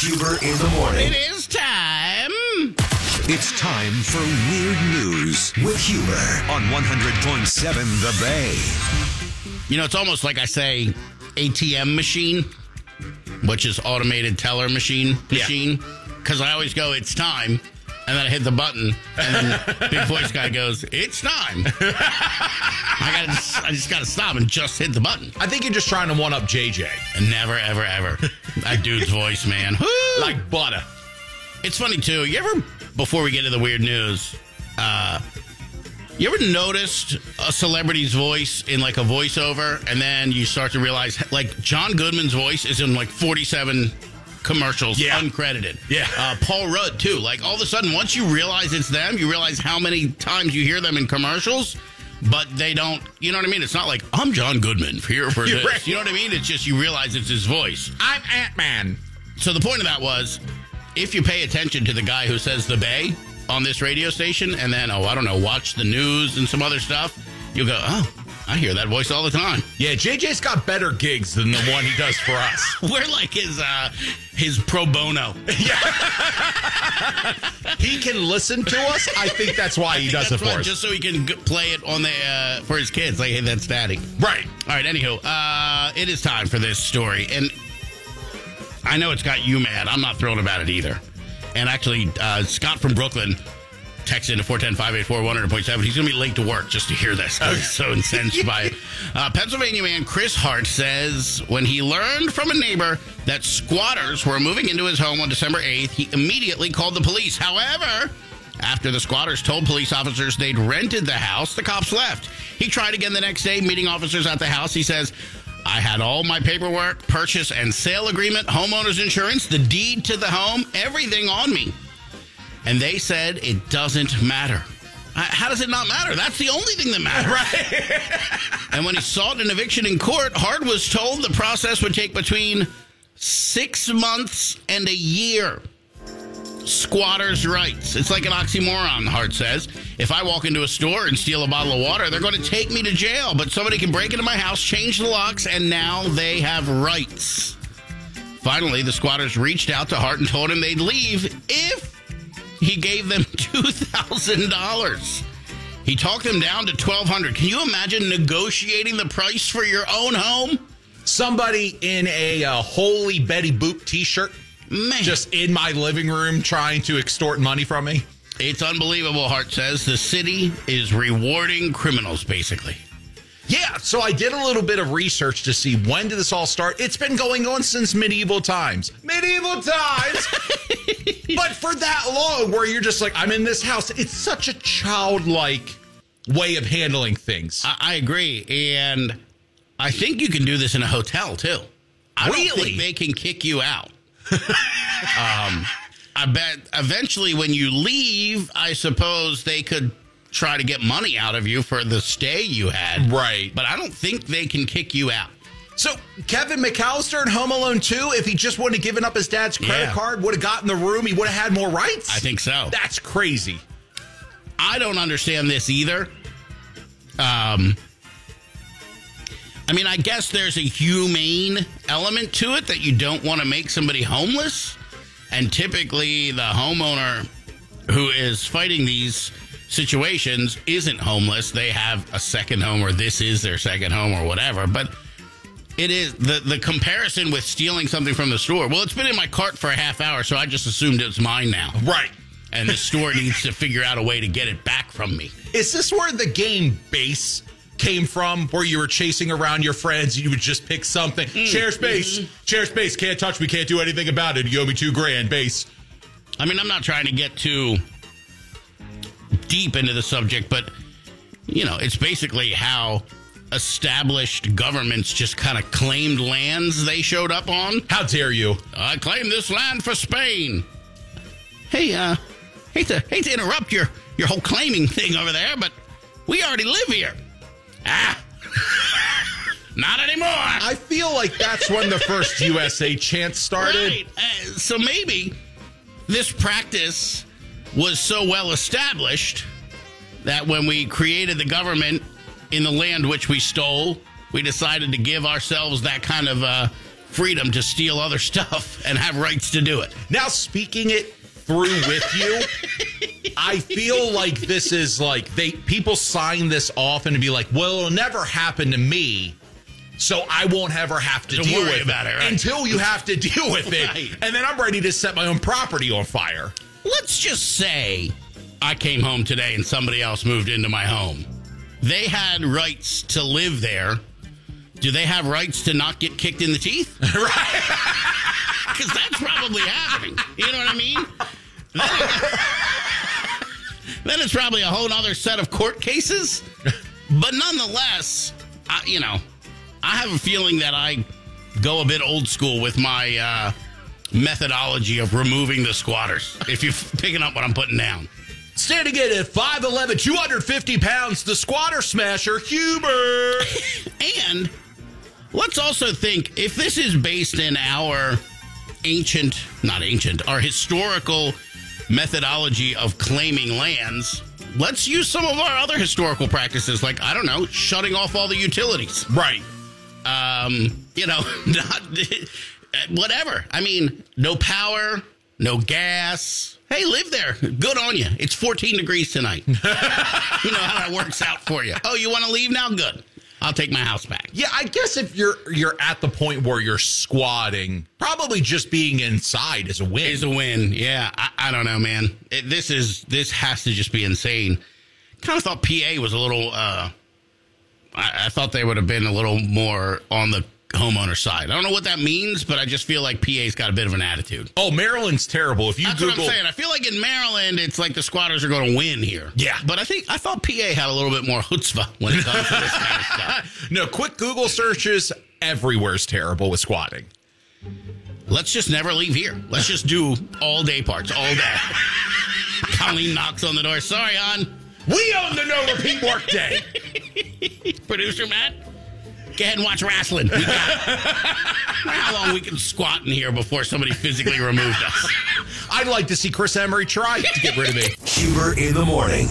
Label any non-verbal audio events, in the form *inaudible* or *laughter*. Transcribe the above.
Huber in the morning. It is time. It's time for Weird News with Huber on 100.7 The Bay. You know, it's almost like I say ATM machine, which is automated teller machine machine, because I always go, it's time. And then I hit the button, and then big voice guy goes, "It's time." *laughs* I got, to I just got to stop and just hit the button. I think you're just trying to one up JJ. And never, ever, ever. That dude's voice, man. Like butter. It's funny too. You ever, before we get to the weird news, uh, you ever noticed a celebrity's voice in like a voiceover, and then you start to realize, like John Goodman's voice is in like forty-seven commercials, Yeah. uncredited. Yeah. uh, Paul Rudd too. Like all of a sudden, once you realize it's them, you realize how many times you hear them in commercials. But they don't, you know what I mean? It's not like I'm John Goodman here for *laughs* this. right. You know what I mean? It's just you realize it's his voice. I'm Ant Man. So the point of that was, if you pay attention to the guy who says the Bay on this radio station, and then oh I don't know, watch the news and some other stuff, you'll go, oh, I hear that voice all the time. Yeah, JJ's got better gigs than the one he does for us. *laughs* We're like his uh, his pro bono. *laughs* *laughs* He can listen to us. I think that's why he does it for us. just so he can g- play it on the uh, for his kids. Like, hey, that's daddy. right. All right. Anywho, uh, it is time for this story, and I know it's got you mad. I'm not thrilled about it either. And actually, uh, Scott from Brooklyn texted into 410-584-100.7. He's going to be late to work just to hear this. 'cause He's so incensed by it. *laughs* Uh, Pennsylvania man Chris Hart says when he learned from a neighbor that squatters were moving into his home on December 8th, he immediately called the police. However, after the squatters told police officers they'd rented the house, the cops left. He tried again the next day, meeting officers at the house. He says, I had all my paperwork, purchase and sale agreement, homeowner's insurance, the deed to the home, everything on me. And they said it doesn't matter. How does it not matter? That's the only thing that matters. *laughs* Right. *laughs* and when he sought an eviction in court, Hart was told the process would take between six months and a year squatters' rights. It's like an oxymoron, Hart says. If I walk into a store and steal a bottle of water, they're going to take me to jail, but somebody can break into my house, change the locks, and now they have rights. Finally, the squatters reached out to Hart and told him they'd leave if he gave them *laughs* $2,000. He talked them down to 1200 Can you imagine negotiating the price for your own home? Somebody in a uh, holy Betty Boop T-shirt, Man. just in my living room, trying to extort money from me. It's unbelievable, Hart says. The city is rewarding criminals, basically. Yeah, so I did a little bit of research to see when did this all start. It's been going on since medieval times. Medieval times. *laughs* but for that long, where you're just like, I'm in this house. It's such a childlike way of handling things. I, I agree, and I think you can do this in a hotel too. I don't Really? think they can kick you out. *laughs* um, I bet eventually, when you leave, I suppose they could try to get money out of you for the stay you had. Right. But I don't think they can kick you out. So Kevin McAllister in Home Alone 2, if he just wouldn't have given up his dad's credit Yeah. card, would have gotten the room, he would have had more rights. I think so. That's crazy. I don't understand this either. Um, I mean, I guess there's a humane element to it that you don't want to make somebody homeless. And typically, the homeowner who is fighting these situations isn't homeless. They have a second home, or this is their second home, or whatever. But it is the, the comparison with stealing something from the store. Well, it's been in my cart for a half hour, so I just assumed it's mine now. Right. And the store needs to figure out a way to get it back from me. Is this where the game base came from? Where you were chasing around your friends and you would just pick something? Mm-hmm. Share space. Share space. Can't touch me. Can't do anything about it. You owe me two grand. Base. I mean, I'm not trying to get too deep into the subject, but you know, it's basically how established governments just kind of claimed lands they showed up on. How dare you? I claim this land for Spain. Hey, uh, hate to hate to interrupt your your whole claiming thing over there, but we already live here. Ah, *laughs* not anymore. I feel like that's when the first USA chant started. Right. Uh, so maybe this practice was so well established that when we created the government in the land which we stole, we decided to give ourselves that kind of uh, freedom to steal other *laughs* stuff and have rights to do it. Now, speaking it through with you, I feel like this is like they people sign this off and be like, well, it'll never happen to me. So I won't ever have to Don't deal worry with about it, right? until you have to deal with it, *laughs* Right. and then I'm ready to set my own property on fire. Let's just say I came home today and somebody else moved into my home. They had rights to live there. Do they have rights to not get kicked in the teeth? *laughs* right? *laughs* Because that's probably happening. You know what I mean? Then, *laughs* it's probably a whole other set of court cases. But nonetheless, I, you know, I have a feeling that I go a bit old school with my uh, methodology of removing the squatters. If you're picking up what I'm putting down. Standing in at 5'11, 250 pounds, the squatter smasher, Huber. *laughs* And let's also think if this is based in our ancient, not ancient, our historical methodology of claiming lands, let's use some of our other historical practices, like, I don't know, shutting off all the utilities. right. Um, you know, *laughs* not *laughs* whatever. I mean, no power, no gas. Hey, live there. Good on you. It's 14 degrees tonight. *laughs* you know how that works out for you. Oh, you want to leave now? Good. I'll take my house back. Yeah, I guess if you're you're at the point where you're squatting, probably just being inside is a win. is a win. Yeah, I, I don't know, man. It, this is this has to just be insane. Kind of thought PA was a little. uh I, I thought they would have been a little more on the homeowner side. I don't know what that means, but I just feel like PA's got a bit of an attitude. oh, Maryland's terrible. If you That's Google, what I'm saying. I feel like in Maryland, it's like the squatters are going to win here. Yeah. but I think I thought PA had a little bit more chutzpah when it comes to this kind of stuff. *laughs* no, quick Google searches, everywhere's terrible with squatting. Let's just never leave here. Let's just do all day parts all day. *laughs* Colleen knocks on the door. Sorry, on. We own the no repeat workday. *laughs* Producer Matt, go ahead and watch wrestling. We got how long we can squat in here before somebody physically removed us. I'd like to see Chris Emery try to get rid of me. Huber in the morning.